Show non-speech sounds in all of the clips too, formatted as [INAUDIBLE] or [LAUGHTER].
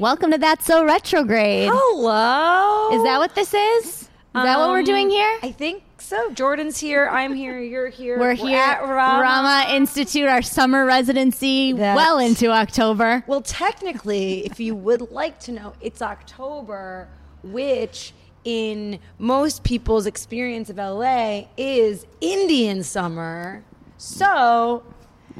Welcome to That's So Retrograde. Hello. Is that what this is? Is that what we're doing Um, here? I think so. Jordan's here. I'm here. You're here. We're here at Rama. Rama Institute, our summer residency, That's- well into October. Well, technically, if you would like to know, it's October, which in most people's experience of LA is Indian summer. So,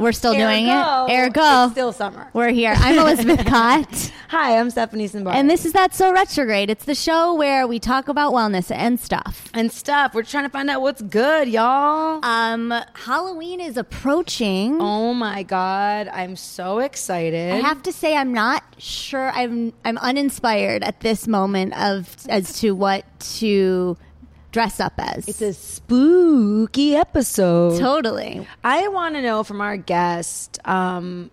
We're still doing it. Ergo, it's still summer. we're here. I'm Elizabeth [LAUGHS] Kott, Hi, I'm Stephanie Simbari. and this is That's So Retrograde. It's the show where we talk about wellness and stuff. and stuff. We're trying to find out what's good, y'all. Um, Halloween is approaching. Oh my god, I'm so excited. I have to say, I'm not sure. I'm I'm uninspired at this moment of as to what to dress up as. it's a spooky episode. totally. I want to know from our guest. Um,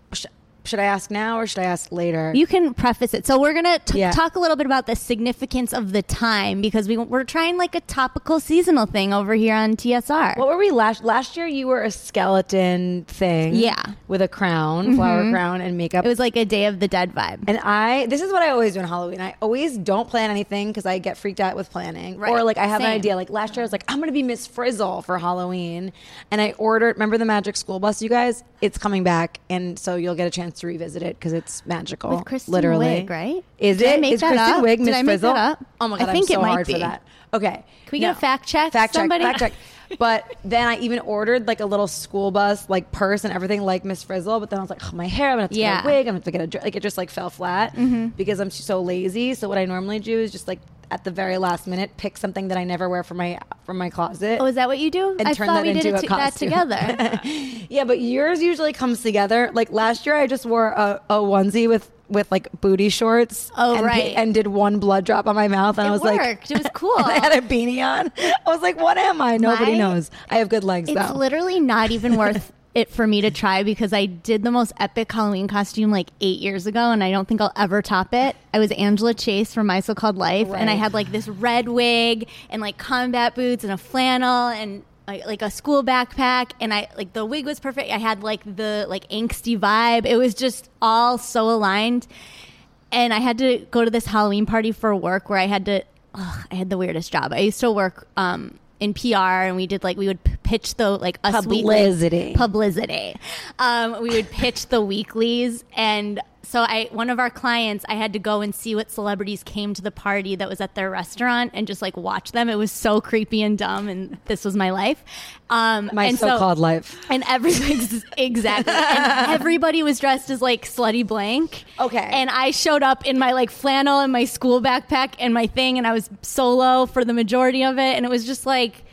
should I ask now or should I ask later? You can preface it. So we're gonna t- Yeah. talk a little bit about the significance of the time because we we're trying like a topical seasonal thing over here on TSR. what were we last last year? You were a skeleton thing, Yeah. with a crown, mm-hmm. flower crown, and makeup. it was like a Day of the Dead vibe. and I, this is what I always do on Halloween. I always don't plan anything because I get freaked out with planning. Right. Or like I have an idea. Like last year, I was like, I'm going to be Miss Frizzle for Halloween, and I ordered. Remember the Magic School Bus, you guys? It's coming back, and so you'll get a chance to revisit it because it's magical. With Kristen literally, Wiig, right? Is Did it? Is Kristen up? Wiig Miss Frizzle? Oh my god, I think I'm so it might hard be. for that. Okay, Can we get a fact check, Fact somebody? check. Fact check. [LAUGHS] But then I even ordered like a little school bus, like purse and everything, like Miss Frizzle. But then I was like, oh, my hair, I'm gonna have to Yeah. get a wig. I'm gonna have to get a like. It just like fell flat mm-hmm. because I'm so lazy. So what I normally do is just like at the very last minute pick something that I never wear from my from my closet. Oh, is that what you do? And I turn thought that we did into it a to- that together. [LAUGHS] yeah, but yours usually comes together. Like last year, I just wore a, a onesie with with like booty shorts. Oh, and, right. and did one blood drop on my mouth, and It I was like. It was [LAUGHS] cool. and I had a beanie on. I was like, what am I? Nobody My- knows. I have good legs It's though. literally not even worth it for me to try because I did the most epic Halloween costume like eight years ago, and I don't think I'll ever top it. I was Angela Chase from My So Called Life, and I had like this red wig and like combat boots and a flannel and. Like, like a school backpack and i like the wig was perfect i had like the like angsty vibe it was just all so aligned and I had to go to this Halloween party for work where I had to. Ugh, I had the weirdest job. I used to work um, in PR, and we did like we would pitch the like us weekly- Publicity. publicity. Um, we would pitch the weeklies, and so I one of our clients, I had to go and see what celebrities came to the party that was at their restaurant, and just like watch them. It was so creepy and dumb, and this was my life. Um, my and so- so-called life. and everybody [LAUGHS] exactly and everybody was dressed as like slutty blank Okay. and i showed up in my like flannel and my school backpack and my thing and i was solo for the majority of it and it was just like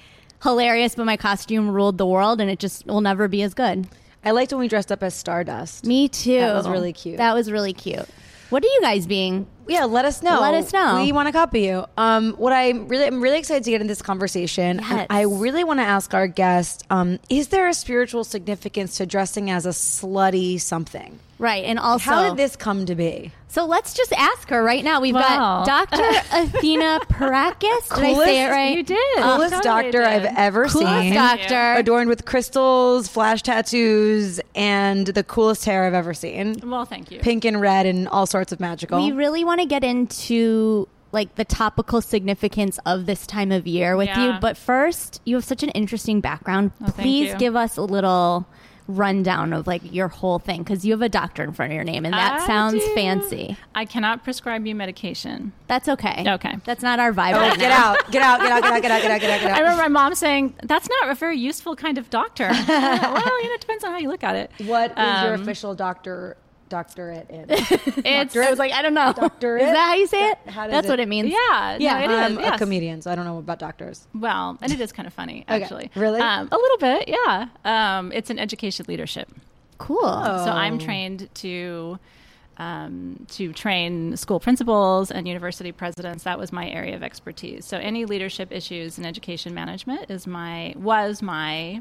hilarious but my costume ruled the world and it just will never be as good I liked when we dressed up as Stardust. me too That was really cute. that was really cute what are you guys being Yeah, let us know. Let us know. We want to copy you. Um, what I really, I'm really excited to get in this conversation. Yes. And I really want to ask our guest: um, Is there a spiritual significance to dressing as a slutty something? Right and also How did this come to be? so let's just ask her right now we've Wow. got dr [LAUGHS] athena Perrakis did i say it right You did. Uh, coolest Totally doctor did. I've ever seen. coolest seen. doctor Adorned with crystals, flash tattoos, and the coolest hair I've ever seen. Well, thank you. Pink and red and all sorts of magical. We really want to get into like the topical significance of this time of year with you, but first, you have such an interesting background. Oh, Please give us a little rundown of like your whole thing because you have a doctor in front of your name and that I sounds do. fancy. I cannot prescribe you medication. That's okay. Okay. That's not our vibe Oh, right get now. out, get out, get out, get out, get out, get out, get out, get [LAUGHS] out. I remember my mom saying, "That's not a very useful kind of doctor." [LAUGHS] well, you know, it depends on how you look at it. What is your Um, official doctor doctorate in? [LAUGHS] It's I was like, I don't know. Doctorate? Is that how you say it? How does That's it- what it means. yeah, Yeah, no, it I'm is, a comedian, so I don't know about doctors. Well, and it is kind of funny, Okay. actually. Really? Um, a little bit, yeah. Um, it's an education leadership. Cool. Oh. So I'm trained to um, to train school principals and university presidents. That was my area of expertise. So any leadership issues in education management is my was my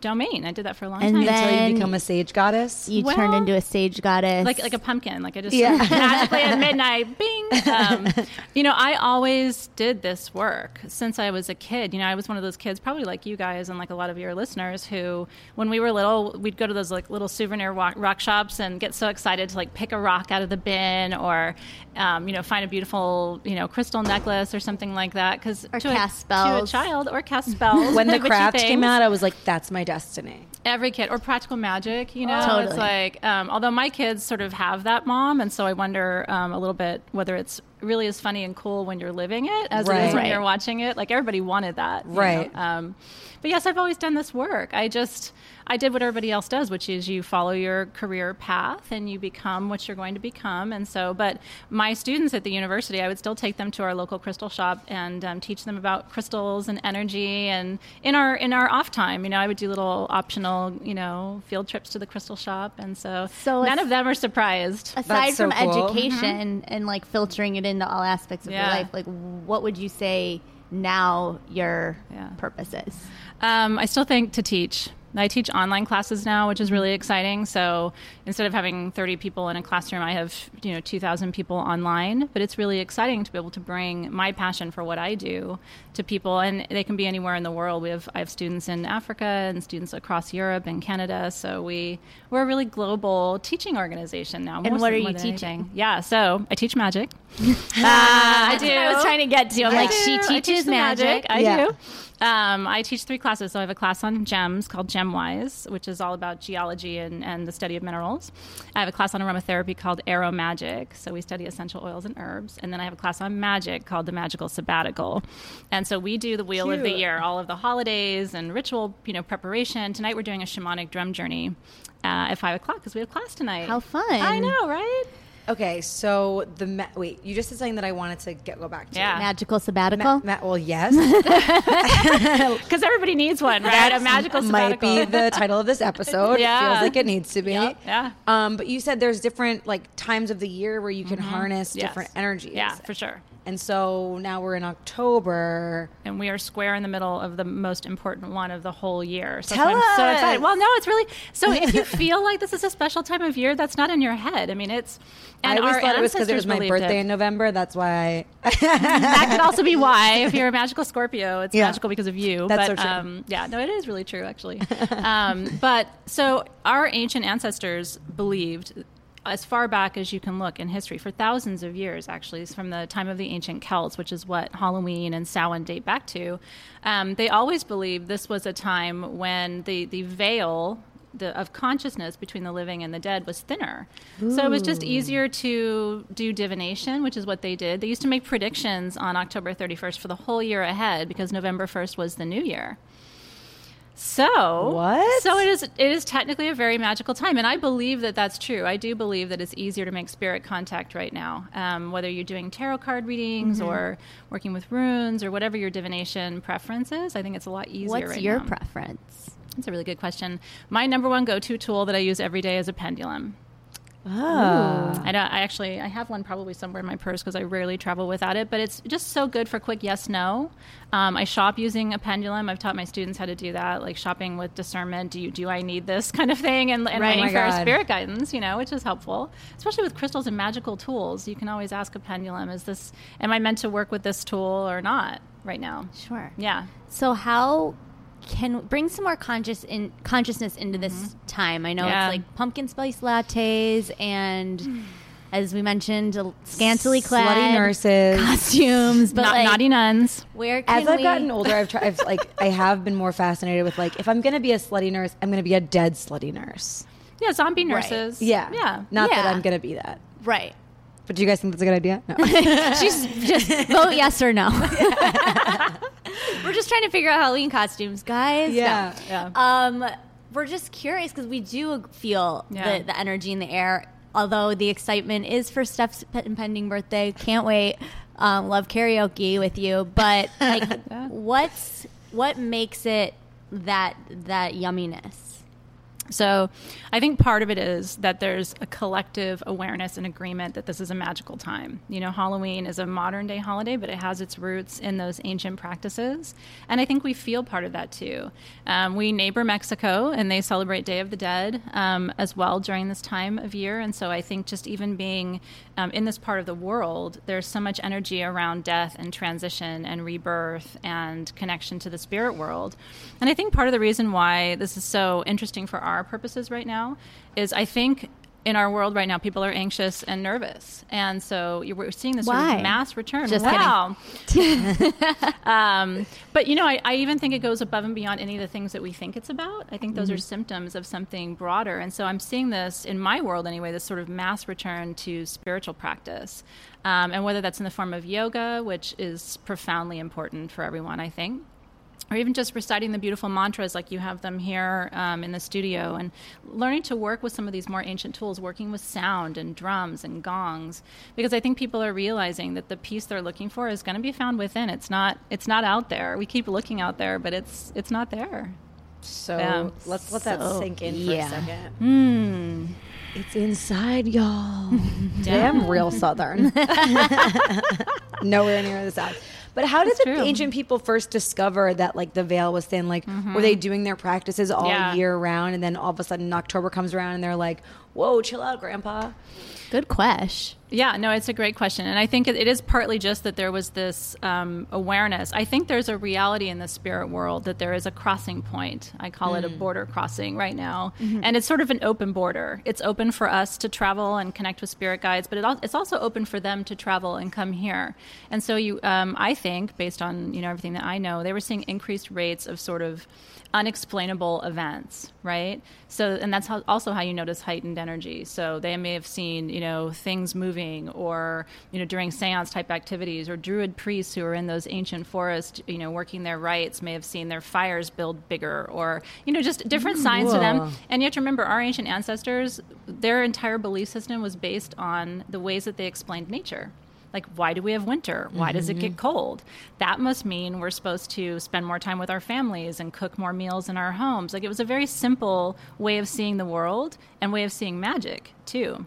domain. I did that for a long And time. Until you become a sage goddess. You Well- turned into a sage goddess. like like a pumpkin. Like I just Yeah. [LAUGHS] magically at [LAUGHS] midnight, bing. Um, you know, I always did this work since I was a kid. You know, I was one of those kids, probably like you guys and like a lot of your listeners, who when we were little, we'd go to those like little souvenir rock, rock shops and get so excited to like pick a rock out of the bin or, um, you know, find a beautiful you know crystal necklace or something like that. Because Or to, a, to a child or cast spells [LAUGHS] when the witchy craft came out, I was like, that's my destiny. Every kid, or practical magic, you know, Totally. it's like. Um, although my kids sort of have that mom, and so I wonder um, a little bit whether it's really as funny and cool when you're living it as it is when Right. you're watching it. Like everybody wanted that, you Right. know? Um, but yes, I've always done this work. I just I did what everybody else does, which is you follow your career path and you become what you're going to become. And so, but my students at the university, I would still take them to our local crystal shop and um, teach them about crystals and energy. And in our in our off time, you know, I would do little optional, you know, field trips to the crystal shop. And so, So none of them are surprised. aside That's so from cool. education and like filtering it into all aspects of your life, like what would you say now your Yeah. purpose is? Um, I still think to teach. I teach online classes now, which is really exciting. So instead of having 30 people in a classroom, I have you know 2,000 people online. But it's really exciting to be able to bring my passion for what I do to people, and they can be anywhere in the world. We have I have students in Africa and students across Europe and Canada. So we we're a really global teaching organization now. And what are you teaching? anything. Yeah, so I teach magic. [LAUGHS] I do. I was trying to get to. I'm like, I she do. Teach teaches the magic. I Yeah. do. Um, I teach three classes. So I have a class on gems called GemWise, which is all about geology and, and the study of minerals. I have a class on aromatherapy called Aero Magic. So we study essential oils and herbs. And then I have a class on magic called the Magical Sabbatical. And so we do the wheel of the year, all of the holidays and ritual, you know, preparation. Tonight we're doing a shamanic drum journey uh, at five o'clock because we have class tonight. How fun. I know, right? Okay, so the ma- wait, you just said something that I wanted to get go back to. Yeah. Magical Ma- sabbatical. ma- well, yes, [LAUGHS] [LAUGHS] Because everybody needs one, right? a That magical might be the title of this episode. [LAUGHS] Yeah. Feels like it needs to be. Yeah. Um, but you said there's different like times of the year where you can harness Mm-hmm. Yes. different energies. Yeah, for sure. And so now we're in October. and we are square in the middle of the most important one of the whole year. So Tell I'm so excited. Well, no, it's really so. If you [LAUGHS] feel like this is a special time of year, that's not in your head. I mean, it's. And I always our thought it was because it was my birthday it. in November. That's why. I [LAUGHS] that could also be why. If you're a magical Scorpio, it's Yeah. magical because of you. That's but, so true. Um, yeah, no, it is really true, actually. [LAUGHS] um, but so our ancient ancestors believed, as far back as you can look in history, for thousands of years, actually, from the time of the ancient Celts, which is what Halloween and Samhain date back to, um, they always believed this was a time when the, the veil the, of consciousness between the living and the dead was thinner. So it was just easier to do divination, which is what they did. They used to make predictions on October 31st for the whole year ahead because November 1st was the new year. So What? So it is. It is technically a very magical time, and I believe that that's true. I do believe that it's easier to make spirit contact right now, um, whether you're doing tarot card readings Mm-hmm. or working with runes or whatever your divination preference is. I think it's a lot easier. What's right your now. preference? That's a really good question. My number one go-to tool that I use every day is a pendulum. Ah. I don't. I actually I have one probably somewhere in my purse because I rarely travel without it. But it's just so good for quick yes no. Um, I shop using a pendulum. I've taught my students how to do that, like shopping with discernment. Do you do I need this [LAUGHS] kind of thing? And, and Right. waiting Oh for God. spirit guidance, you know, which is helpful, especially with crystals and magical tools. You can always ask a pendulum: Is this? Am I meant to work with this tool or not right now? Sure. Yeah. So how can bring some more conscious in consciousness into this time? I know Mm-hmm. Yeah. it's like pumpkin spice lattes and as we mentioned, scantily clad Slutty nurses. costumes, but Not like, naughty nuns. where can As I've we- gotten older, I've tried. I've, [LAUGHS] like I have been more fascinated with like if I'm gonna be a slutty nurse, I'm gonna be a dead slutty nurse. Yeah, zombie Right. nurses. Yeah, Yeah. Not that I'm gonna be that. right? But do you guys think that's a good idea? No. [LAUGHS] She's just vote yes or no. [LAUGHS] [LAUGHS] we're just trying to figure out Halloween costumes, guys. Yeah. Yeah. Um, we're just curious because we do feel Yeah. the, the energy in the air. Although the excitement is for Steph's impending birthday, can't wait. Um, love karaoke with you, but like, [LAUGHS] Yeah. what's what makes it that that yumminess? So I think part of it is that there's a collective awareness and agreement that this is a magical time. You know, Halloween is a modern day holiday, but it has its roots in those ancient practices. And I think we feel part of that too. Um, we neighbor Mexico and they celebrate Day of the Dead um, as well during this time of year. And so I think just even being um, in this part of the world, there's so much energy around death and transition and rebirth and connection to the spirit world. And I think part of the reason why this is so interesting for our purposes right now is I think in our world right now, people are anxious and nervous, and so we're seeing this sort of mass return. Just wow. [LAUGHS] [LAUGHS] um, but you know, I, I even think it goes above and beyond any of the things that we think it's about. I think those are symptoms of something broader, and so I'm seeing this in my world anyway. This sort of mass return to spiritual practice, um, and whether that's in the form of yoga, which is profoundly important for everyone, I think or even just reciting the beautiful mantras like you have them here um, in the studio and learning to work with some of these more ancient tools working with sound and drums and gongs because i think people are realizing that the peace they're looking for is going to be found within it's not it's not out there we keep looking out there but it's it's not there So Yeah. let's let that sink in yeah. for a second. Hmm. It's inside y'all. Damn, real Southern. [LAUGHS] Nowhere near the South. But how did That's the true. ancient people first discover that like the veil was thin? Like, were they mm-hmm. doing their practices all Yeah. year round, and then all of a sudden October comes around and they're like, "Whoa, chill out, Grandpa." Good question. Yeah, no, it's a great question. And I think it, it is partly just that there was this um, awareness. I think there's a reality in the spirit world that there is a crossing point. I call it a border crossing right now. And it's sort of an open border. It's open for us to travel and connect with spirit guides, but it al- it's also open for them to travel and come here. And so you, um, I think, based on you know everything that I know, they were seeing increased rates of sort of unexplainable events, right? So, and that's how, also how you notice heightened energy. So they may have seen, you know, things moving, or you know, during séance type activities, or druid priests who are in those ancient forests, you know, working their rites, may have seen their fires build bigger, or you know, just different mm, signs to them. And you have to remember, our ancient ancestors, their entire belief system was based on the ways that they explained nature. Like, why do we have winter? Why does it get mm-hmm. cold? That must mean we're supposed to spend more time with our families and cook more meals in our homes. Like, it was a very simple way of seeing the world and way of seeing magic, too.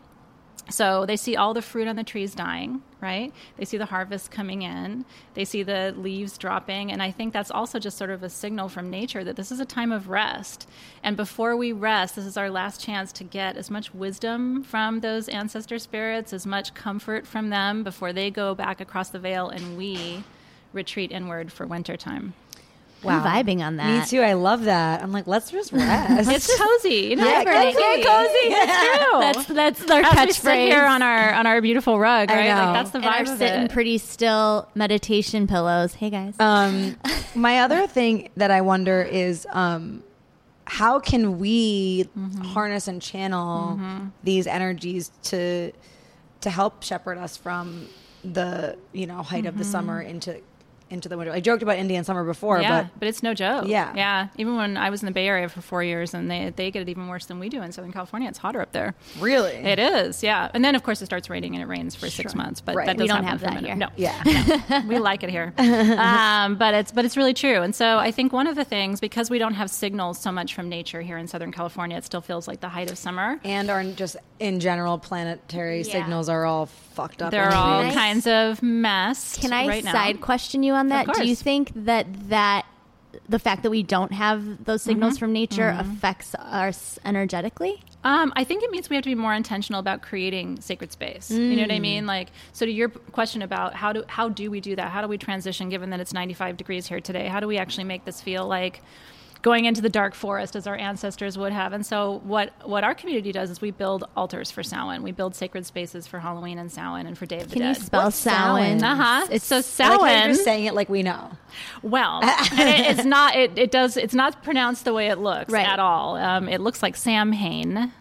So they see all the fruit on the trees dying, right? They see the harvest coming in. They see the leaves dropping. And I think that's also just sort of a signal from nature that this is a time of rest. And before we rest, this is our last chance to get as much wisdom from those ancestor spirits, as much comfort from them before they go back across the veil and we retreat inward for wintertime. I'm vibing on that. Me too. I love that. I'm like, let's just rest. It's cozy, [LAUGHS] you know. Yeah, It's cozy. cozy. It's true. That's that's our As catchphrase. here on our on our beautiful rug, I right? know. Like that's the and vibe our of sitting it. pretty still meditation pillows. Hey guys. Um, [LAUGHS] my other thing that I wonder is um, how can we harness and channel these energies to to help shepherd us from the you know height of the summer into into the winter. I joked about Indian summer before, yeah, but but, it's no joke. Yeah. yeah. Even when I was in the Bay Area for four years, and they they get it even worse than we do in Southern California. It's hotter up there. really, It is, yeah. And then of course it starts raining and it rains for six months. But Right. that We don't happen have that here. No, [LAUGHS] yeah. [LAUGHS] we like it here. Um, but it's but it's really true. And so I think one of the things because we don't have signals so much from nature here in Southern California, it still feels like the height of summer. and our just in general planetary Yeah. signals are all fucked up. There are all anyways. Can I- kinds of mess. Can I right now. side question you on that? Do you course. think that that the fact that we don't have those signals Mm-hmm. from nature affects us energetically? Um, I think it means we have to be more intentional about creating sacred space. You know what I mean? Like, so to your question about how do how do we do that? How do we transition? Given that it's 95 degrees here today, how do we actually make this feel like going into the dark forest as our ancestors would have? And so, what what our community does is we build altars for Samhain. We build sacred spaces for Halloween and Samhain and for Day of the Can you Dead. spell What's Samhain? Samhain? uh huh. It's so I like you're Samhain. saying it like we know. Well, [LAUGHS] and it, it's not. It, it does. It's not pronounced the way it looks Right. at all. Um, it looks like Sam Hain.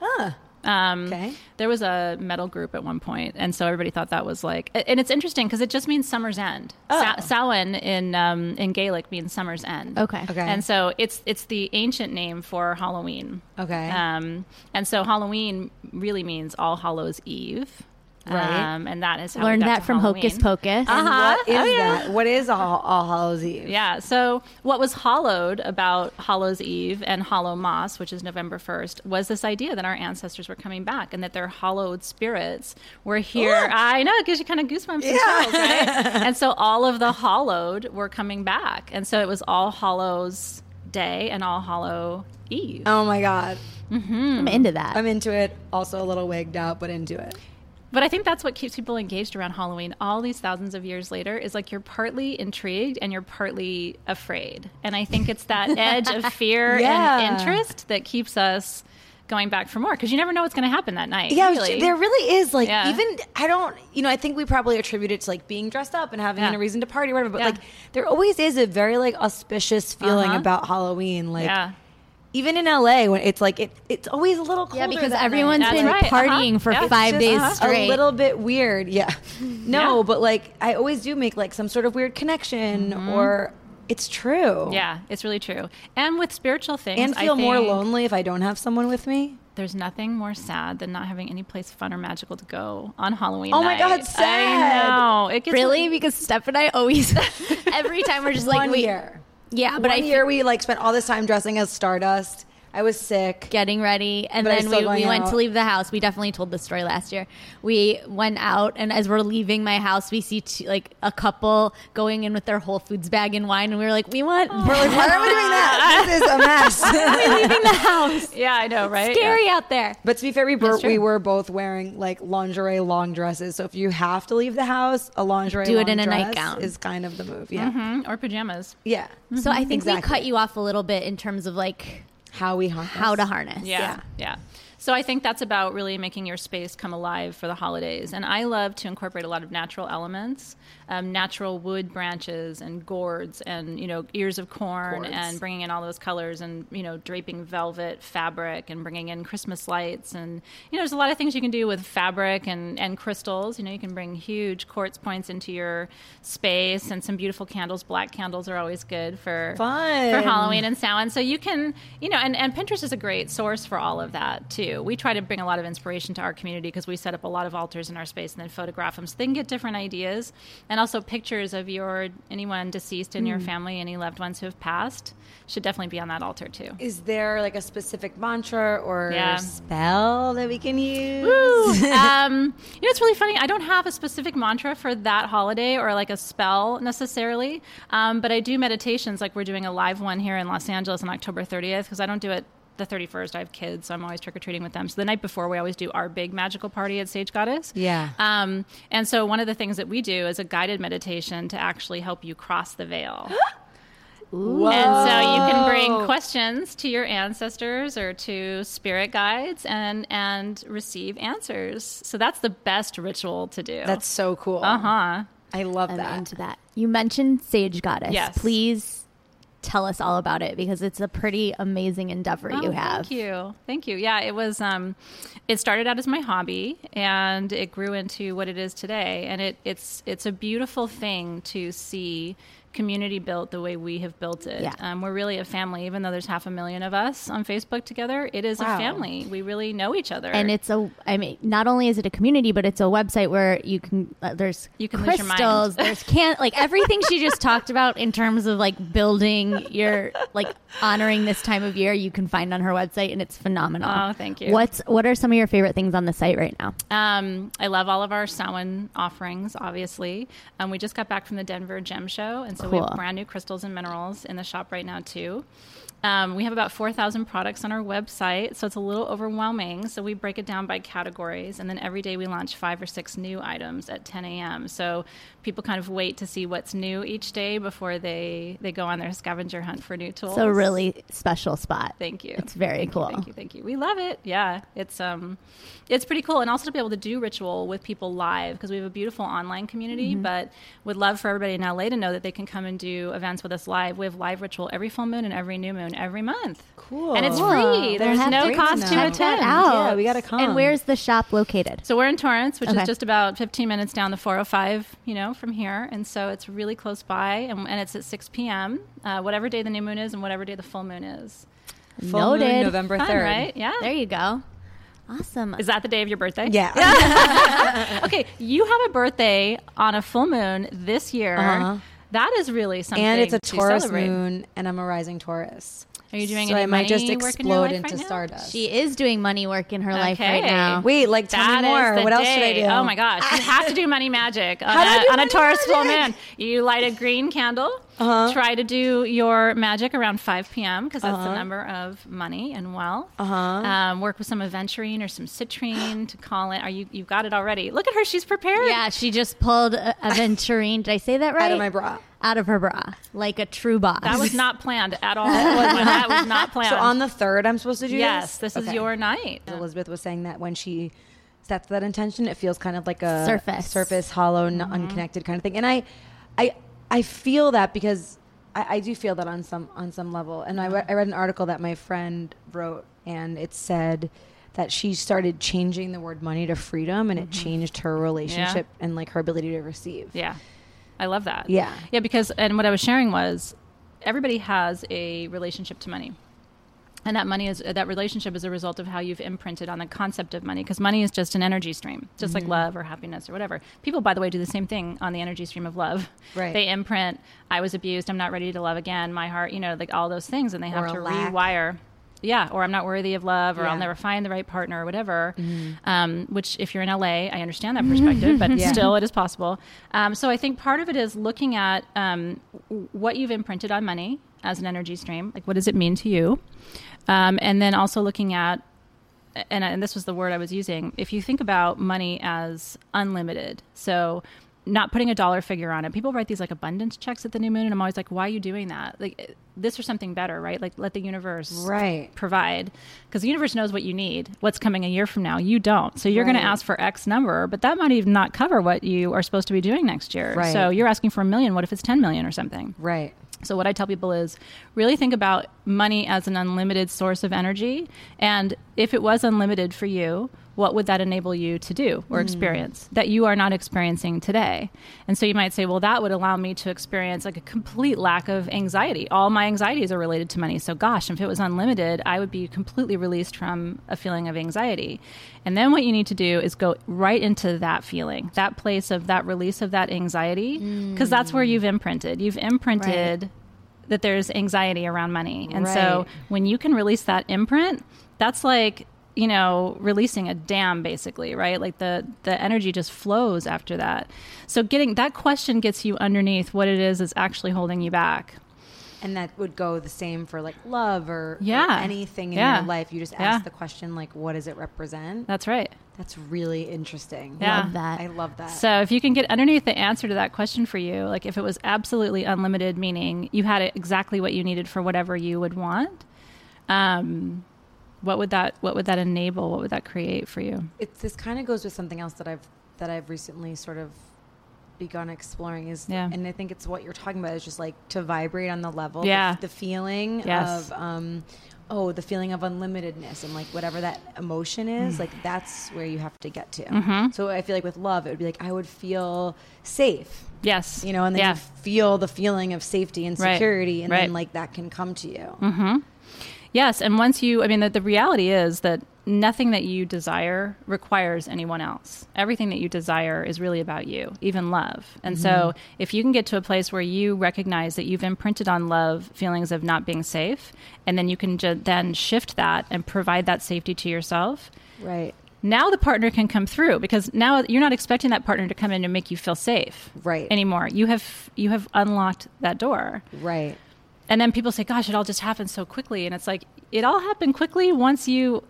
Huh. Um, Okay. There was a metal group at one point, and so everybody thought that was like. And it's interesting because it just means summer's end. Sa- Oh. Samhain in um, in Gaelic means summer's end. Okay. Okay. And so it's it's the ancient name for Halloween. Okay. Um, and so Halloween really means All Hallows Eve. Right. Um, and that is how we Learned got that to from Hocus Pocus. Uh-huh. what is Oh, yeah. that? What is All, All Hallows Eve? Yeah. So, what was hollowed about Hallows Eve and Hallowmas, which is November 1st, was this idea that our ancestors were coming back and that their hollowed spirits were here. I know, it gives you kind of goosebumps and chills, right? [LAUGHS] and so, all of the hollowed were coming back. And so, it was All Hallows Day and All Hallow Eve. Oh my God. I'm into that. I'm into it. Also a little wigged out, but into it. But I think that's what keeps people engaged around Halloween all these thousands of years later is like you're partly intrigued and you're partly afraid. And I think it's that [LAUGHS] edge of fear Yeah. and interest that keeps us going back for more because you never know what's going to happen that night. Yeah, really. there really is like Yeah. even I don't you know I think we probably attribute it to like being dressed up and having Yeah. a reason to party or whatever. But Yeah. like there always is a very like auspicious feeling Uh-huh. about Halloween. Like yeah. Even in LA when it's like it it's always a little colder yeah, because that everyone's night. That's been right, uh-huh. partying for Yeah. five It's days just straight. A little bit weird, yeah. [LAUGHS] No, Yeah. but like I always do make like some sort of weird connection, or it's true. Mm-hmm. Yeah, it's really true. And with spiritual things, and I feel more think lonely if I don't have someone with me. There's nothing more sad than not having any place fun or magical to go on Halloween. Oh my God, night. sad. I know. It gets really? Because Steph and I always, [LAUGHS] [LAUGHS] every time we're just like, One we, year. Yeah, but One I year we like spent all this time dressing as Stardust. I was sick. getting ready and But then we, we went out. to leave the house we definitely told this story last year we went out and as we're leaving my house we see two, like a couple going in with their whole foods bag and wine and we were like we want We're like, why are we doing that? [LAUGHS] This is a mess. [LAUGHS] We're leaving the house [LAUGHS] Yeah, I know, right? scary out there but to be fair, we were, we were both wearing like lingerie long dresses. So if you have to leave the house, a lingerie Do it long in a dress nightgown. is kind of the move. Yeah, Mhm, Or pajamas. yeah. so i think we cut you off a little bit in terms of like How we harness. how to harness Yeah, yeah. So I think that's about really making your space come alive for the holidays. And I love to incorporate a lot of natural elements, um, natural wood branches and gourds and you know ears of corn Gourds. and bringing in all those colors and you know draping velvet fabric and bringing in Christmas lights and you know there's a lot of things you can do with fabric and and crystals. You know you can bring huge quartz points into your space and some beautiful candles. Black candles are always good for Fun. for Halloween and Samhain. So you can, you know, and, and Pinterest is a great source for all of that too. We try to bring a lot of inspiration to our community because we set up a lot of altars in our space and then photograph them so they can get different ideas and also pictures of your anyone deceased in your family, any loved ones who have passed should definitely be on that altar too. Is there like a specific mantra or Yeah. spell that we can use? [LAUGHS] um, you know, it's really funny. I don't have a specific mantra for that holiday or like a spell necessarily, um, but I do meditations. Like we're doing a live one here in Los Angeles on October 30th because I don't do it the 31st. I have kids, so I'm always trick or treating with them. So the night before, we always do our big magical party at Sage Goddess. Yeah. Um, and so one of the things that we do is a guided meditation to actually help you cross the veil. [GASPS] And so you can bring questions to your ancestors or to spirit guides and and receive answers. So that's the best ritual to do. That's so cool. uh huh. I love I'm that. into that. You mentioned Sage Goddess. Yes. Please tell us all about it because it's a pretty amazing endeavor you have. Oh, Thank you. Thank you. Yeah, it was um it started out as my hobby and it grew into what it is today. And it it's it's a beautiful thing to see community built the way we have built it. Yeah. Um, we're really a family, even though there's half a million of us on Facebook together. It is Wow. a family. We really know each other. And it's a, I mean, not only is it a community, but it's a website where you can, uh, there's You can crystals, there's can like everything she just talked [LAUGHS] about in terms of like building your, like honoring this time of year, you can find on her website and it's phenomenal. Oh, thank you. What's, what are some of your favorite things on the site right now? Um, I love all of our Samhain offerings, obviously. Um, we just got back from the Denver Gem Show, and so we have brand new crystals and minerals in the shop right now, too. Um, we have about 4,000 products on our website, so it's a little overwhelming. So we break it down by categories, and then every day we launch five or six new items at 10 a.m. So people kind of wait to see what's new each day before they, they go on their scavenger hunt for new tools. It's a really special spot. Thank you. It's very Thank cool. You, thank you, thank you. We love it. Yeah, it's um, it's pretty cool, and also to be able to do ritual with people live because we have a beautiful online community. Mm-hmm. But would love for everybody in LA to know that they can come and do events with us live. We have live ritual every full moon and every new moon every month. Cool. and it's Cool. free. We'll There's no cost to check Check attend. that out. Yeah, we gotta come. And where's the shop located? So we're in Torrance, which Okay. is just about 15 minutes down the 405, you know, from here, and so it's really close by, and, and it's at 6 p.m. Uh, whatever day the new moon is, and whatever day the full moon is. Full moon, Noted. November Fun, 3rd. right? Yeah. There you go. Awesome. Is that the day of your birthday? Yeah. [LAUGHS] [LAUGHS] okay, you have a birthday on a full moon this year. Uh-huh. That is really something. and it's a Taurus celebrate. moon, and I'm a rising Taurus. Are you doing so any I might just money work in your explode life into right now? stardust. She is doing money work in her life right now. Wait, like tell That me more. the What else should I do? Oh my gosh, you have to do money magic [LAUGHS] on, How do do on a money Taurus full moon. You light a green candle. Uh-huh. Try to do your magic around 5 p.m. because that's the number of money and wealth. Uh-huh. Um, work with some aventurine or some citrine to call it. Are you? You've got it already. Look at her. She's prepared. Yeah, she just pulled a aventurine. Did I say that right? [LAUGHS] Out of my bra. Out of her bra, like a true boss. That was not planned at all. [LAUGHS] that was not planned. So on the third, I'm supposed to do yes, this. this is your night. Elizabeth was saying that when she sets that intention, it feels kind of like a Surface. surface, hollow, n Mm-hmm. unconnected kind of thing. And I, I, I feel that because I, I do feel that on some on some level. And I, re- I read an article that my friend wrote, and it said that she started changing the word money to freedom, and it changed her relationship and like her ability to receive. Mm-hmm. Yeah. I love that. Yeah. Yeah, because, and what I was sharing was everybody has a relationship to money. And that money is, that relationship is a result of how you've imprinted on the concept of money. Because money is just an energy stream, just Mm-hmm. like love or happiness or whatever. People, by the way, do the same thing on the energy stream of love. Right. They imprint, I was abused, I'm not ready to love again, my heart, you know, like all those things. And they have Or to rewire. Yeah, or I'm not worthy of love, or Yeah. I'll never find the right partner, or whatever. Mm-hmm. Um, which, if you're in LA, I understand that perspective, but [LAUGHS] Yeah. still, it is possible. Um, so I think part of it is looking at um, what you've imprinted on money as an energy stream. Like, what does it mean to you? Um, and then also looking at, and, and this was the word I was using. If you think about money as unlimited, so not putting a dollar figure on it. People write these like abundance checks at the new moon, and I'm always like, why are you doing that? Like eh, this or something better, right? Like let the universe Right. provide because the universe knows what you need what's coming a year from now you don't so you're going to ask for x number but that might even not cover what you are supposed to be doing next year Right. so you're asking for a million what if it's 10 million or something Right. So what I tell people is really think about money as an unlimited source of energy. And if it was unlimited for you what would that enable you to do or mm. experience that you are not experiencing today? And so you might say well that would allow me to experience like a complete lack of anxiety. All my anxieties are related to money. So gosh if it was unlimited i would be completely released from a feeling of anxiety. And then what you need to do is go right into that feeling that place of that release of that anxiety because that's where mm. you've imprinted. You've imprinted that there's anxiety around money. And so when you can release that imprint, that's like, you know, releasing a dam basically, right? Like the the energy just flows after that. So getting that question gets you underneath what it is that's actually holding you back. And that would go the same for like love or, or Yeah. anything in Yeah. your life. You just Yeah. ask the question like, what does it represent? That's right. That's really interesting. Yeah. Love that. I love that. So if you can get underneath the answer to that question for you, like if it was absolutely unlimited, meaning you had exactly what you needed for whatever you would want, um, what would that what would that enable? What would that create for you? it's this kind of goes with something else that I've that I've recently sort of begun exploring is Yeah. and I think it's what you're talking about is just like to vibrate on the level Yeah. the, the feeling Yes. of um oh the feeling of unlimitedness and like whatever that emotion is Mm. like that's where you have to get to Mm-hmm. so I feel like with love it would be like I would feel safe Yes. you know and then yeah. you feel the feeling of safety and Right. security and Right. then like that can come to you Mm-hmm. Yes, and once you, I mean, the, the reality is that nothing that you desire requires anyone else. Everything that you desire is really about you, even love. And so, mm-hmm. if you can get to a place where you recognize that you've imprinted on love feelings of not being safe, and then you can ju- then shift that and provide that safety to yourself, right now the partner can come through because now you're not expecting that partner to come in and make you feel safe Right. anymore. You have you have unlocked that door. right And then people say, gosh, it all just happened so quickly. And it's like, it all happened quickly once you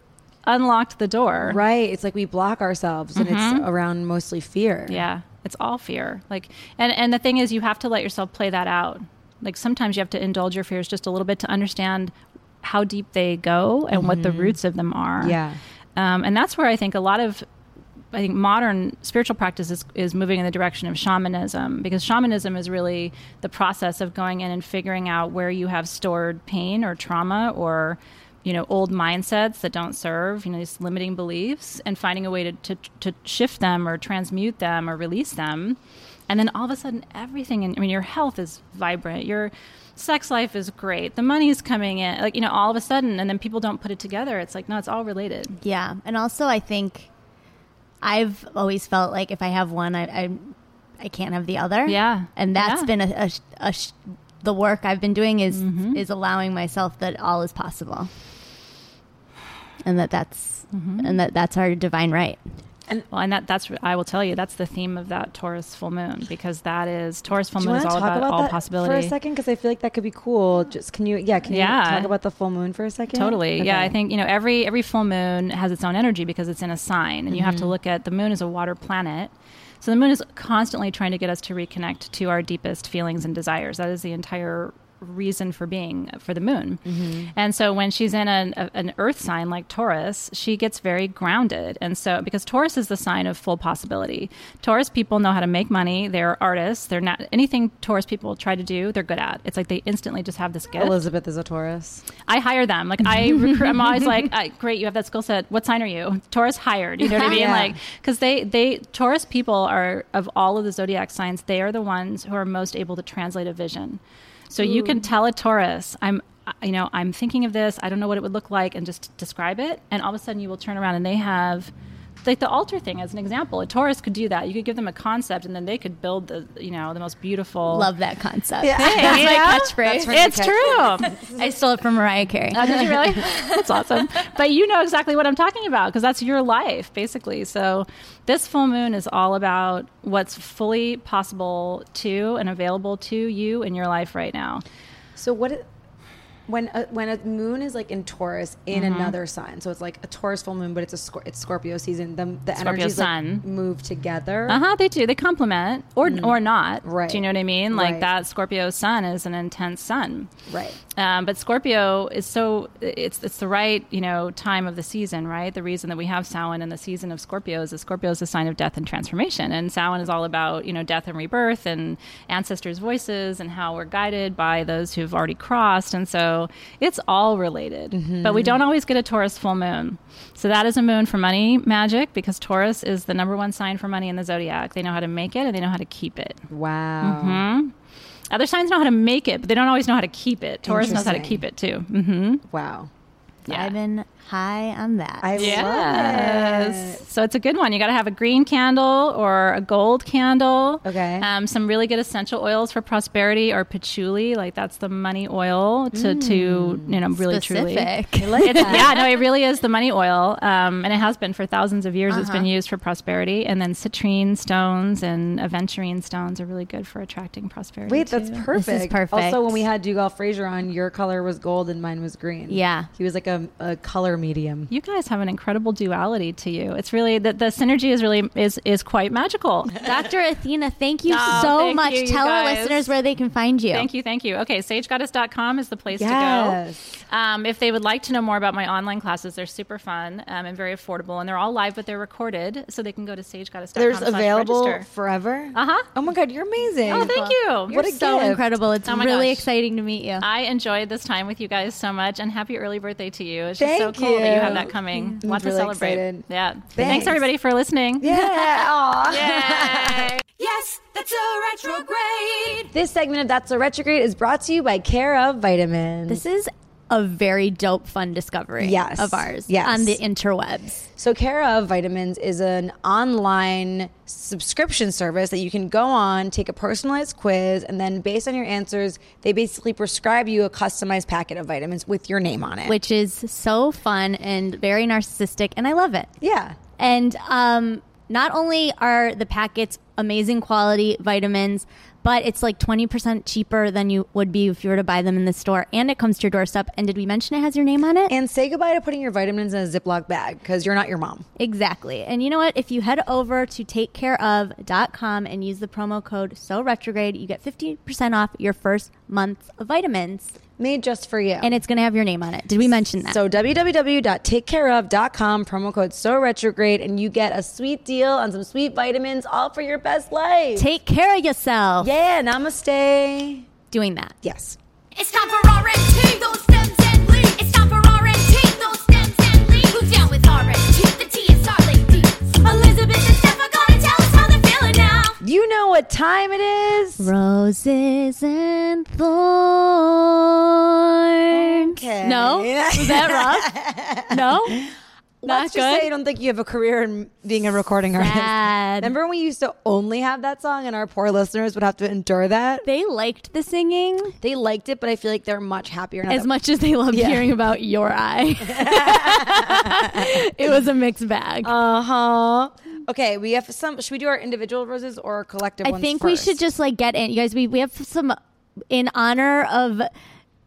unlocked the door. right it's like we block ourselves and it's around mostly fear Mm-hmm. Yeah. It's all fear. Like, and, and the thing is, you have to let yourself play that out. Like, sometimes you have to indulge your fears just a little bit to understand how deep they go and what the roots of them are. yeah Um, and that's where I think a lot of I think modern spiritual practice is, is moving in the direction of shamanism because shamanism is really the process of going in and figuring out where you have stored pain or trauma or you know old mindsets that don't serve you know these limiting beliefs and finding a way to, to, to shift them or transmute them or release them and then all of a sudden everything in, i mean your health is vibrant your sex life is great. The money's coming in. Like, you know, all of a sudden, and then people don't put it together. It's like, no, it's all related. Yeah, and also I think I've always felt like if I have one, I I, I can't have the other. Yeah. and that's Yeah. been a, a, a sh- the work I've been doing is mm-hmm. is allowing myself that all is possible, and that that's mm-hmm. and that that's our divine right. Well, and that, that's, I will tell you, that's the theme of that Taurus full moon because that is, Taurus full moon is all talk about, about, all that possibility. for a second? Because I feel like that could be cool. Just can you? Yeah, can Yeah. you talk about the full moon for a second? Totally. Yeah, I think you know every every full moon has its own energy because it's in a sign, and you have to mm-hmm. look at the moon as a water planet. So the moon is constantly trying to get us to reconnect to our deepest feelings and desires. That is the entire reason for being for the moon. And so when she's in an, a, an earth sign like Taurus, she gets very grounded. And so because Taurus is the sign of full possibility. Taurus people know how to make money. They're artists. They're not anything Taurus people try to do, they're good at. It's like they instantly just have this gift. Elizabeth is a Taurus. I hire them. Like I [LAUGHS] recruit. I'm always like, "Uh, great, you have that skill set. What sign are you? Taurus hired. You know what I [LAUGHS] mean? Yeah. Like because they they Taurus people are of all of the zodiac signs, they are the ones who are most able to translate a vision. So you can tell a Taurus, I'm. You know, I'm thinking of this. I don't know what it would look like, and just describe it. And all of a sudden, you will turn around and they have, like the altar thing as an example. A Taurus could do that. You could give them a concept, and then they could build the, you know, the most beautiful. Love that concept. Yeah. that's you my know? catchphrase. That's It's true. [LAUGHS] I stole it from Mariah Carey. Oh, did you really? [LAUGHS] That's awesome. But you know exactly what I'm talking about because that's your life, basically. So this full moon is all about what's fully possible to and available to you in your life right now. So what? When a, when a moon is like in Taurus in Mm-hmm. another sign, so it's like a Taurus full moon, but it's a Scor- it's Scorpio season. The the Scorpio energies sun. like move together. Uh huh. They do. They complement or or not. Right. Do you know what I mean? Like Right. that Scorpio sun is an intense sun. Right. Um, but Scorpio is so it's it's the right you know time of the season, right? The reason that we have Samhain and the season of Scorpio is that Scorpio is a sign of death and transformation, and Samhain is all about you know death and rebirth and ancestors' voices and how we're guided by those who've already crossed, and so it's all related. But we don't always get a Taurus full moon, so that is a moon for money magic because Taurus is the number one sign for money in the zodiac. They know how to make it and they know how to keep it. Wow. Mm-hmm. Other signs know how to make it, but they don't always know how to keep it. Taurus knows how to keep it too. hmm Wow. Yeah. Vibing high on that. I love Yes. it. So it's a good one. You got to have a green candle or a gold candle. Okay. Um, some really good essential oils for prosperity or patchouli, like that's the money oil to to you know really truly. Specific. It's, yeah, no, it really is the money oil, um, and it has been for thousands of years. It's Uh-huh. been used for prosperity, and then citrine stones and aventurine stones are really good for attracting prosperity. Wait, that's too. perfect. perfect. Also, when we had Dougall Fraser on, your color was gold and mine was green. Yeah. He was like a, a color medium. You guys have an incredible duality to you. It's really the, the synergy is really is is quite magical. [LAUGHS] Dr. Athena, thank you Oh, so thank much. you, you Tell our listeners where they can find you. Thank you, thank you. Okay, sagegoddess.com is the place Yes. to go. Um, if they would like to know more about my online classes, they're super fun um, and very affordable, and they're all live, but they're recorded, so they can go to sagegoddess.com. There's slash available register. forever. Uh-huh. Oh my God, you're amazing. Oh, thank you. You're What a so gift. incredible. It's Oh my really gosh. exciting to meet you. I enjoyed this time with you guys so much, and happy early birthday to you. It's just Thank so cool that you you. have that coming. Mm, I'm Want to celebrate. excited. Yeah. Thanks. Thanks everybody for listening. Yeah. [LAUGHS] [LAUGHS] Yes, that's a retrograde. This segment of That's a Retrograde is brought to you by Care of Vitamins. This is a very dope, fun discovery Yes. of ours Yes. on the interwebs. So, Care of Vitamins is an online subscription service that you can go on, take a personalized quiz, and then based on your answers, they basically prescribe you a customized packet of vitamins with your name on it. which is so fun and very narcissistic, and I love it. yeah. And um, not only are the packets amazing quality vitamins, but it's like 20% cheaper than you would be if you were to buy them in the store. And it comes to your doorstep. And did we mention it has your name on it? And say goodbye to putting your vitamins in a Ziploc bag because you're not your mom. Exactly. And you know what? If you head over to takecareof.com and use the promo code so retrograde, you get 50% off your first month of vitamins. Made just for you. And it's going to have your name on it. Did we mention that? So www.takecareof.com promo code so retrograde and you get a sweet deal on some sweet vitamins all for your best life. take care of yourself. yeah, namaste. Doing that. Yes. It's time for RNT, those You know what time it is? Roses and thorns. Okay. No? [LAUGHS] Was that rough? no? Not Let's just say you don't think you have a career in being a recording artist. Remember when we used to only have that song and our poor listeners would have to endure that? They liked the singing They liked it, but I feel like they're much happier now. as that- much as they loved Yeah. hearing about your eye. [LAUGHS] [LAUGHS] it was a mixed bag. Uh huh. Okay, we have some. Should we do our individual roses or collective I think we should just like get in. You guys, we, we have some in honor of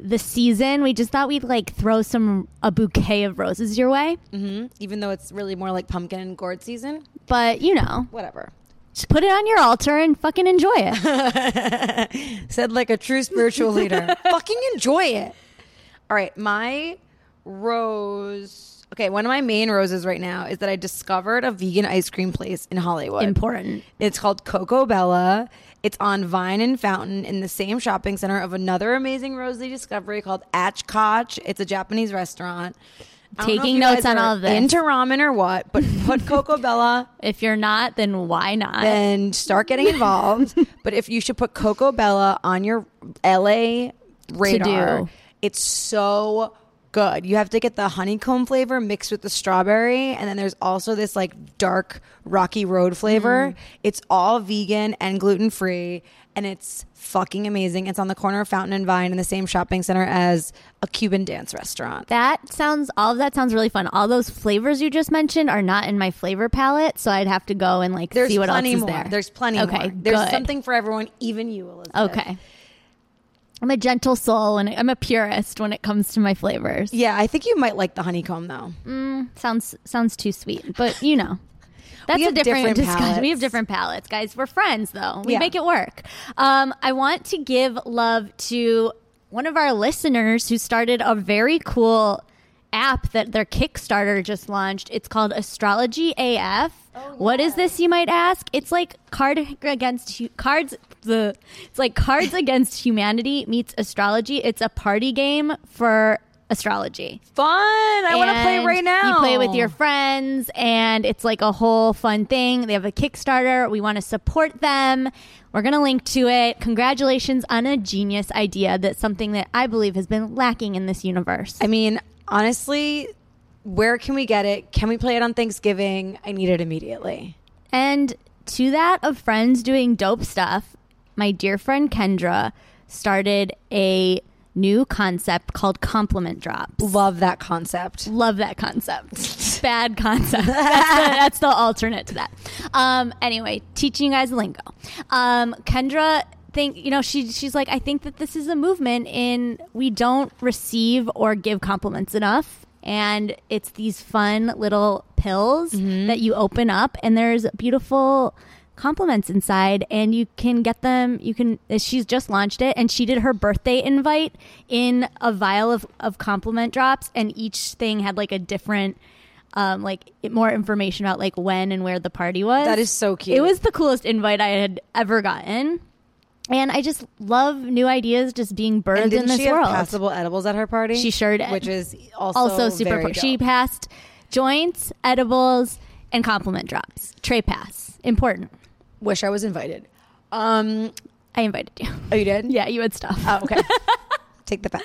the season. We just thought we'd like throw some a bouquet of roses your way. Mhm. even though it's really more like pumpkin and gourd season. But you know, Whatever. just put it on your altar and fucking enjoy it. [LAUGHS] Said like a true spiritual leader. [LAUGHS] Fucking enjoy it. All right, my rose. Okay, one of my main roses right now is that I discovered a vegan ice cream place in Hollywood. Important. It's called Coco Bella. It's on Vine and Fountain in the same shopping center of another amazing rosy discovery called Achkoch. It's a Japanese restaurant. I don't know if Taking notes on all of this. Into ramen or what, but [LAUGHS] put Coco Bella If you're not, then why not? and start getting involved. [LAUGHS] but if you should put Coco Bella on your LA radar, do. it's so good. You have to get the honeycomb flavor mixed with the strawberry, and then there's also this like dark rocky road flavor. Mm. It's all vegan and gluten free. And it's fucking amazing. It's on the corner of Fountain and Vine in the same shopping center as a Cuban dance restaurant. that sounds all of that sounds really fun. All those flavors you just mentioned are not in my flavor palette, so I'd have to go and like There's see what else is more. there. There's plenty okay, more. There's good. something for everyone, even you, Elizabeth. Okay. I'm a gentle soul and I'm a purist when it comes to my flavors. Yeah, I think you might like the honeycomb though. Sounds sounds too sweet, but you know. [LAUGHS] That's a different, different discussion. We have different palettes, guys. We're friends, though. We Yeah. make it work. Um, I want to give love to one of our listeners who started a very cool app that their Kickstarter just launched. It's called Astrology AF. What is this, you might ask? It's like card against cards. The it's like Cards Against Humanity meets astrology. It's a party game for astrology. Fun! I want to play right now. You play with your friends, and it's like a whole fun thing. They have a Kickstarter. We want to support them. We're going to link to it. Congratulations on a genius idea. That's something that I believe has been lacking in this universe. I mean, honestly, where can we get it? Can we play it on Thanksgiving? I need it immediately. And to that of friends doing dope stuff, my dear friend Kendra started a new concept called compliment drops. Love that concept. Love that concept. [LAUGHS] Bad concept. That's the, [LAUGHS] that's the alternate to that. Um, anyway, teaching you guys lingo. Um, Kendra think you know she she's like I think that this is a movement in we don't receive or give compliments enough and it's these fun little pills that you open up and there's beautiful compliments inside and you can get them you can she's just launched it and she did her birthday invite in a vial of, of compliment drops and each thing had like a different um like more information about like when and where the party was. That is so cute. it was the coolest invite i had ever gotten. And i just love new ideas just being And birthed in didn't this she have world. passable edibles at her party? She sure did. Which is also, also super pro- she passed joints edibles and compliment drops. Tray pass important Wish I was invited. Um, i invited you oh, you did? yeah you had stuff Oh, okay. [LAUGHS] Take the bet.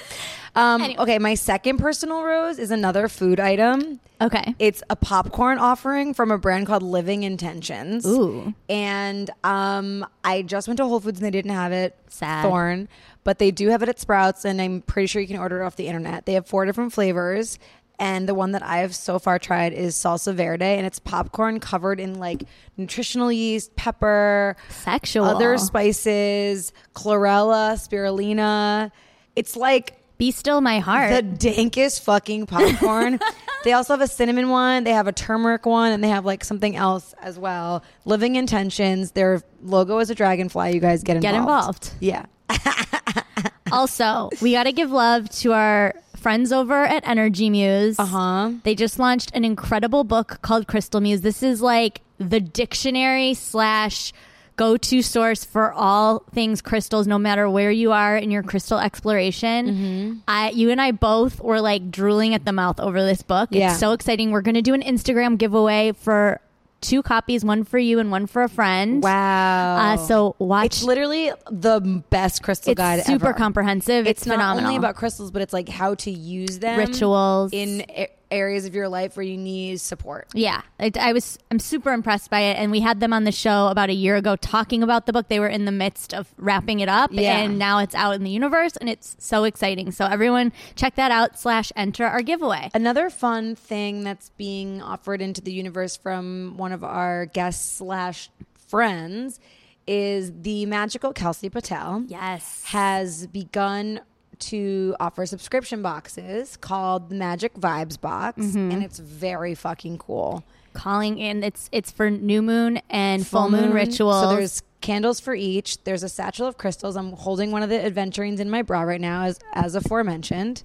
Um, Anyway. Okay, my second personal rose is another food item. okay It's a popcorn offering from a brand called Living Intentions. Ooh. And um, I just went to Whole Foods and they didn't have it. Sad. Thorn. But they do have it at Sprouts, and I'm pretty sure you can order it off the internet. They have four different flavors. And the one that I have so far tried is salsa verde, and it's popcorn covered in like nutritional yeast, pepper, Sexual. other spices, chlorella, spirulina. It's like be still my heart the dankest fucking popcorn. [LAUGHS] they also have a cinnamon one, they have a turmeric one, and they have like something else as well. Living Intentions. Their logo is a dragonfly. You guys get involved. Get involved. Yeah. [LAUGHS] also we got to give love to our friends over at energy muse Uh huh. They just launched an incredible book called Crystal Muse. This is like the dictionary slash go to source for all things crystals, no matter where you are in your crystal exploration. I, you and I both were like drooling at the mouth over this book. Yeah. It's so exciting. We're going to do an Instagram giveaway for two copies, one for you and one for a friend. Wow. Uh, so watch. It's literally the best crystal guide. It's guide super ever. comprehensive. It's, It's, not only about crystals, but it's like how to use them Rituals. in areas of your life where you need support. Yeah, I, I was. I'm super impressed by it, and we had them on the show about a year ago talking about the book. They were in the midst of wrapping it up, Yeah. and now it's out in the universe, and it's so exciting. So everyone, check that out. Slash enter our giveaway. Another fun thing that's being offered into the universe from one of our guests slash friends is the magical Kelsey Patel. Yes. has begun to offer subscription boxes called the Magic Vibes Box, Mm-hmm. and it's very fucking cool. Calling in. It's it's for new moon and full, moon, rituals. So there's candles for each. There's a satchel of crystals. I'm holding one of the aventurines in my bra right now, as as aforementioned.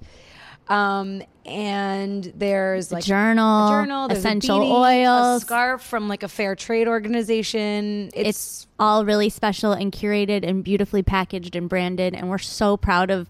Um, and there's like journal, a journal, essential a beanie, oils. a scarf from like a fair trade organization. It's, it's all really special and curated and beautifully packaged and branded and we're so proud of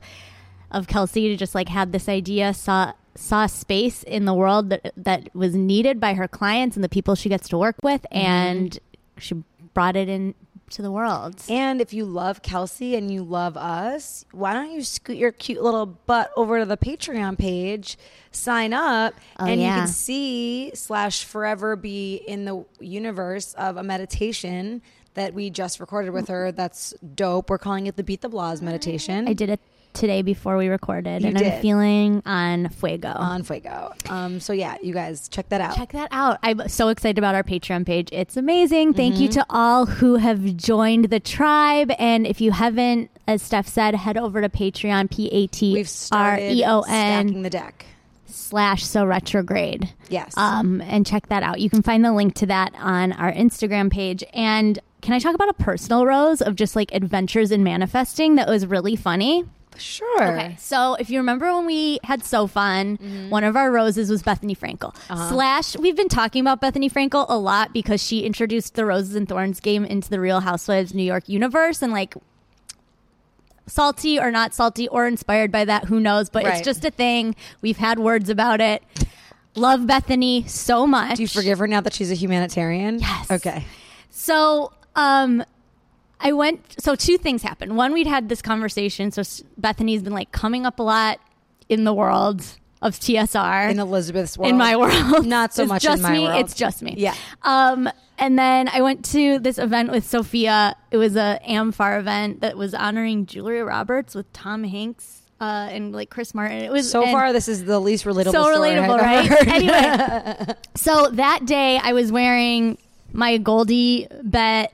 of Kelsey to just like had this idea saw saw space in the world that that was needed by her clients and the people she gets to work with Mm-hmm. and she brought it in to the world. And if you love Kelsey and you love us, why don't you scoot your cute little butt over to the Patreon page, sign up, Oh, and you can see slash forever be in the universe of a meditation that we just recorded with her. That's dope. We're calling it the Beat the Blahs meditation. I did it today before we recorded You and did. I'm feeling on fuego. on Fuego. Um, so yeah, you guys check that out. Check that out. I'm so excited about our Patreon page. It's amazing. Thank Mm-hmm. you to all who have joined the tribe. And if you haven't, as Steph said, head over to Patreon, P A T started E O stacking the deck. slash so retrograde. Yes. Um, and check that out. You can find the link to that on our Instagram page. And can I talk about a personal rose of just like adventures in manifesting that was really funny? Sure. Okay, so if you remember when we had so fun, one of our roses was Bethenny Frankel. Slash, we've been talking about Bethenny Frankel a lot because she introduced the Roses and Thorns game into the Real Housewives New York universe, and like salty or not salty or inspired by that, who knows? But Right. it's just a thing. We've had words about it. Love Bethenny so much. Do you forgive her now that she's a humanitarian? Yes. Okay. So, um, I went. So two things happened. One, we'd had this conversation. So Bethenny's been like coming up a lot in the world of TSR. In Elizabeth's world. In my world, Not so It's much just in my me. world. It's just me. Yeah. Um, and then I went to this event with Sophia. It was a Amfar event that was honoring Julia Roberts with Tom Hanks uh, and like Chris Martin. It was So far, this is the least relatable. so relatable, right? anyway, [LAUGHS] so that day I was wearing my Goldie Bette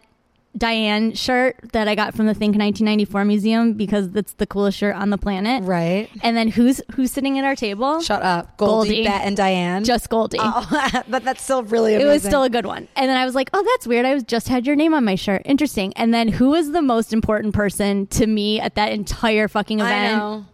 Diane shirt that I got from the Think 1994 Museum because that's the coolest shirt on the planet. Right. And then who's who's sitting at our table? Shut up, Goldie, Goldie. Bette, and Diane. Just Goldie. Oh, [LAUGHS] but that's still really. It was still a good one. And then I was like, oh, that's weird. I was just had your name on my shirt. Interesting. And then who was the most important person to me at that entire fucking I event? know.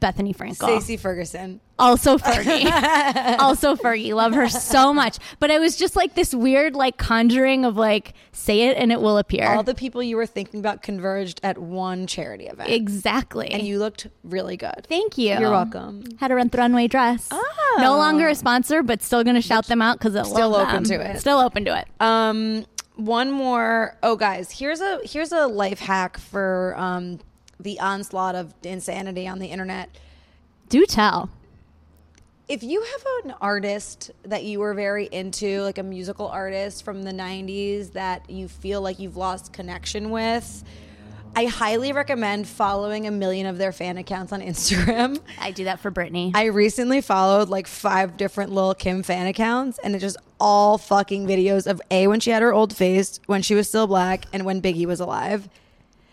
Bethenny Frankel. Stacy Ferguson. Also [LAUGHS] Fergie. also Fergie. Love her so much. But it was just like this weird like conjuring of like say it and it will appear. All the people you were thinking about converged at one charity event, exactly. and you looked really good. Thank you. You're welcome. Had a rent the runway dress. Oh. No longer a sponsor, but still going to shout them out because it Still open to it. Still open to it. Um, one more. Oh, guys, here's a here's a life hack for um the onslaught of insanity on the internet. Do tell. If you have an artist that you were very into, like a musical artist from the 90s that you feel like you've lost connection with, I highly recommend following a million of their fan accounts on [LAUGHS] Instagram. I do that for Britney. I recently followed like five different Lil Kim fan accounts, and it's just all fucking videos of A, when she had her old face, when she was still black, and when Biggie was alive.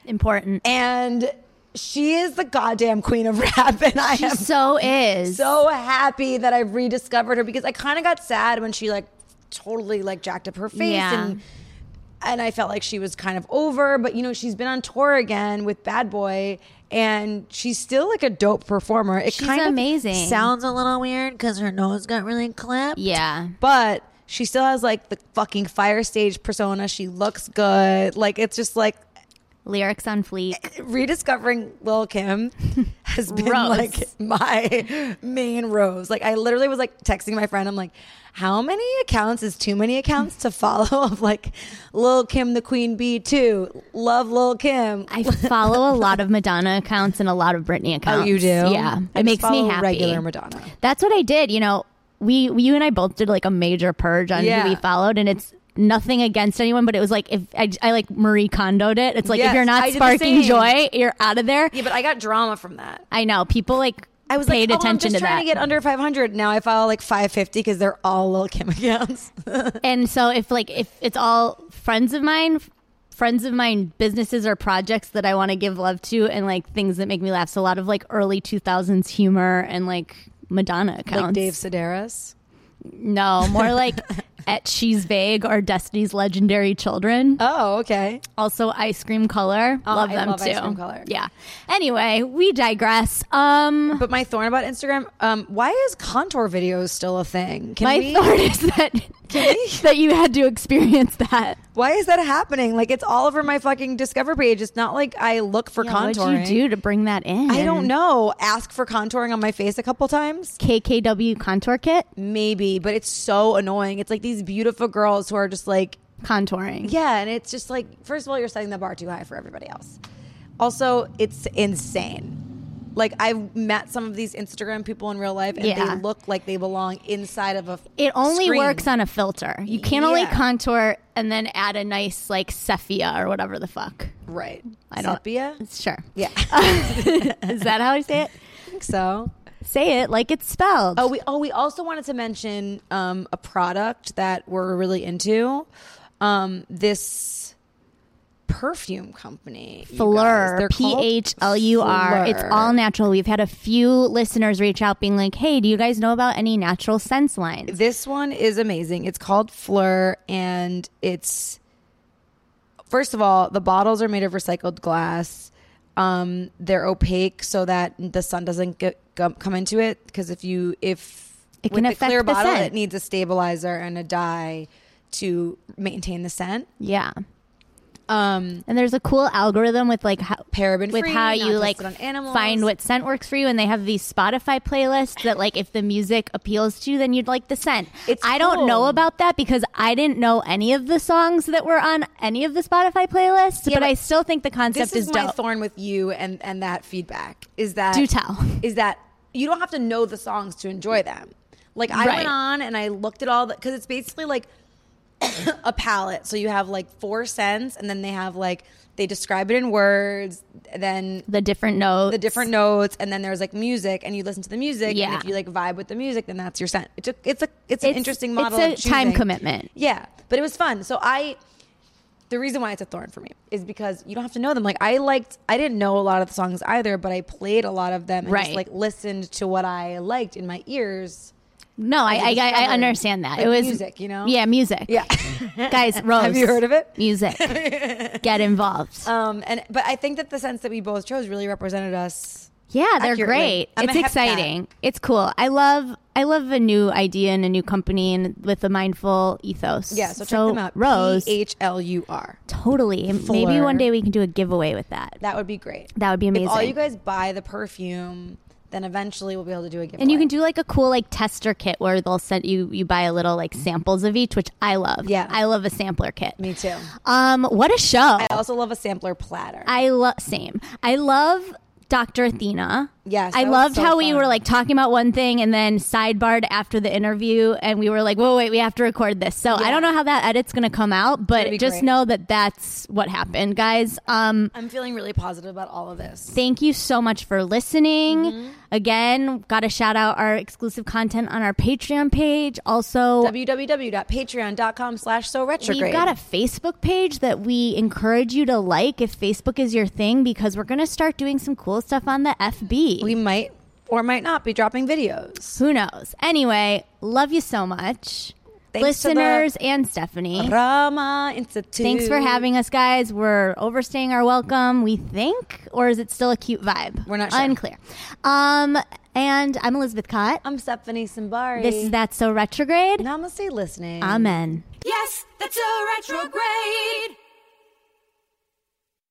Important. And she is the goddamn queen of [LAUGHS] rap, and I She am so is. so happy that I've rediscovered her because I kind of got sad when she like totally like jacked up her face Yeah. and and I felt like she was kind of over, but you know, she's been on tour again with Bad Boy and she's still like a dope performer. It She's kind of amazing. sounds a little weird because her nose got really clipped. yeah. But she still has like the fucking fire stage persona. She looks good. Like it's just like Lyrics on fleek. [LAUGHS] rediscovering Lil Kim [LAUGHS] has been Rose. like my main rose. Like I literally was like texting my friend. I'm like, how many accounts is too many accounts to follow? Of like Lil Kim the Queen Bee too. Love Lil Kim. I follow a lot of Madonna accounts and a lot of Britney accounts. oh, you do? Yeah, I it makes me happy. Regular Madonna. That's what I did. You know, we you and I both did like a major purge on Yeah. who we followed, and it's nothing against anyone, but it was like if I, I like Marie Kondoed it. It's like Yes, if you're not sparking joy, you're out of there. Yeah, but I got drama from that. I know people like I was paid like, oh, I'm just to trying that. to get under 500. Now I follow like 550 because they're all little Kim accounts. [LAUGHS] and so if like if it's all friends of mine friends of mine businesses or projects that i want to give love to and like things that make me laugh so a lot of like early 2000s humor and like madonna accounts like Dave Sedaris. no more like [LAUGHS] at she's vague or destiny's legendary children Oh, okay. also ice cream color Oh, love I them love too Ice Cream Color. yeah anyway we digress um But my thorn about Instagram, um, why is contour videos still a thing? Can my we, thought is that [LAUGHS] that you had to experience that why is that happening? Like it's all over my fucking discover page. It's not like I look for Yeah, contouring. what'd you do to bring that in I don't know. Ask for contouring on my face a couple times. KKW contour kit Maybe, but it's so annoying. It's like these beautiful girls who are just like, contouring. yeah, and it's just like, first of all, you're setting the bar too high for everybody else. Also, it's insane. Like I've met some of these Instagram people in real life, and Yeah. they look like they belong inside of a. It only screen. works on a filter. You can only contour and then add a nice like sepia or whatever the fuck. right. I don't- Sepia. Sure. Yeah, [LAUGHS] Is that how I say it? I think so. Say it like it's spelled. Oh, we oh we also wanted to mention um, a product that we're really into. Um, this perfume company. Phlur, P H L U R. It's all natural. We've had a few listeners reach out being like, "Hey, do you guys know about any natural scents lines?" This one is amazing. It's called Phlur, and it's first of all, the bottles are made of recycled glass. Um, they're opaque so that the sun doesn't get, come into it. Because if you if It can with affect clear the bottle, scent. it needs a stabilizer and a dye to maintain the scent. Yeah. Um, And there's a cool algorithm with like how, paraben with free, how you like tested on animals. find what scent works for you and they have these spotify playlists that like if the music appeals to you then you'd like the scent It's i don't know about that because i didn't know any of the songs that were on any of the spotify playlists Yeah, but, but i still think the concept this is, is my dope thorn with you and and that feedback is that Do tell. is that you don't have to know the songs to enjoy them. Like I Right. went on and I looked at all the because it's basically like [COUGHS] a palette. So you have like four scents, and then they have like they describe it in words. Then the different notes the different notes, and then there's like music, and you listen to the music. Yeah. And if you like vibe with the music, then that's your scent. It's a it's a it's an It's- interesting model. it's a time commitment Yeah, but it was fun. So I, the reason why it's a thorn for me is because you don't have to know them. Like I liked, I didn't know a lot of the songs either, but I played a lot of them and Right. just like listened to what I liked in my ears. No I, I, I, I understand that Like it was music, you know? yeah music Yeah. [LAUGHS] [LAUGHS] guys rose Have you heard of it? music [LAUGHS] get involved Um, and but I think that the sense that we both chose really represented us. Yeah, they're accurately. great. I'm it's hep cat. exciting. It's cool. I love I love a new idea and a new company and with a mindful ethos. Yeah, so, check them out. Rose, H L U R. totally. Maybe one day we can do a giveaway with that. That would be great. That would be amazing. If all you guys buy the perfume, then eventually we'll be able to do a giveaway. and you can do like a cool like tester kit where they'll send you you buy a little like samples of each, which I love. Yeah. I love a sampler kit. Me too. Um, what a show! I also love a sampler platter. I love same. I love Dr. Athena. Yes, I loved so how we were like talking about one thing and then sidebarred after the interview, and we were like, "Whoa, wait, we have to record this." So I don't know how that edit's going to come out, but gonna just great. know that that's what happened, guys. Um, I'm feeling really positive about all of this. thank you so much for listening. Mm-hmm. Again, got to shout out our exclusive content on our Patreon page. Also, www.patreon.com slash so retrograde. We've got a Facebook page that we encourage you to like if Facebook is your thing because we're going to start doing some cool stuff on the FB. We might or might not be dropping videos. Who knows? Anyway, love you so much. Thanks to the- Listeners and Stephanie. Rama Institute. Thanks for having us, guys. We're overstaying our welcome, we think, or is it still a cute vibe? We're not sure. Unclear. Um, and I'm Elizabeth Kott. I'm Stephanie Simbari. This is That's So Retrograde. Namaste listening. Amen. Yes, that's so retrograde.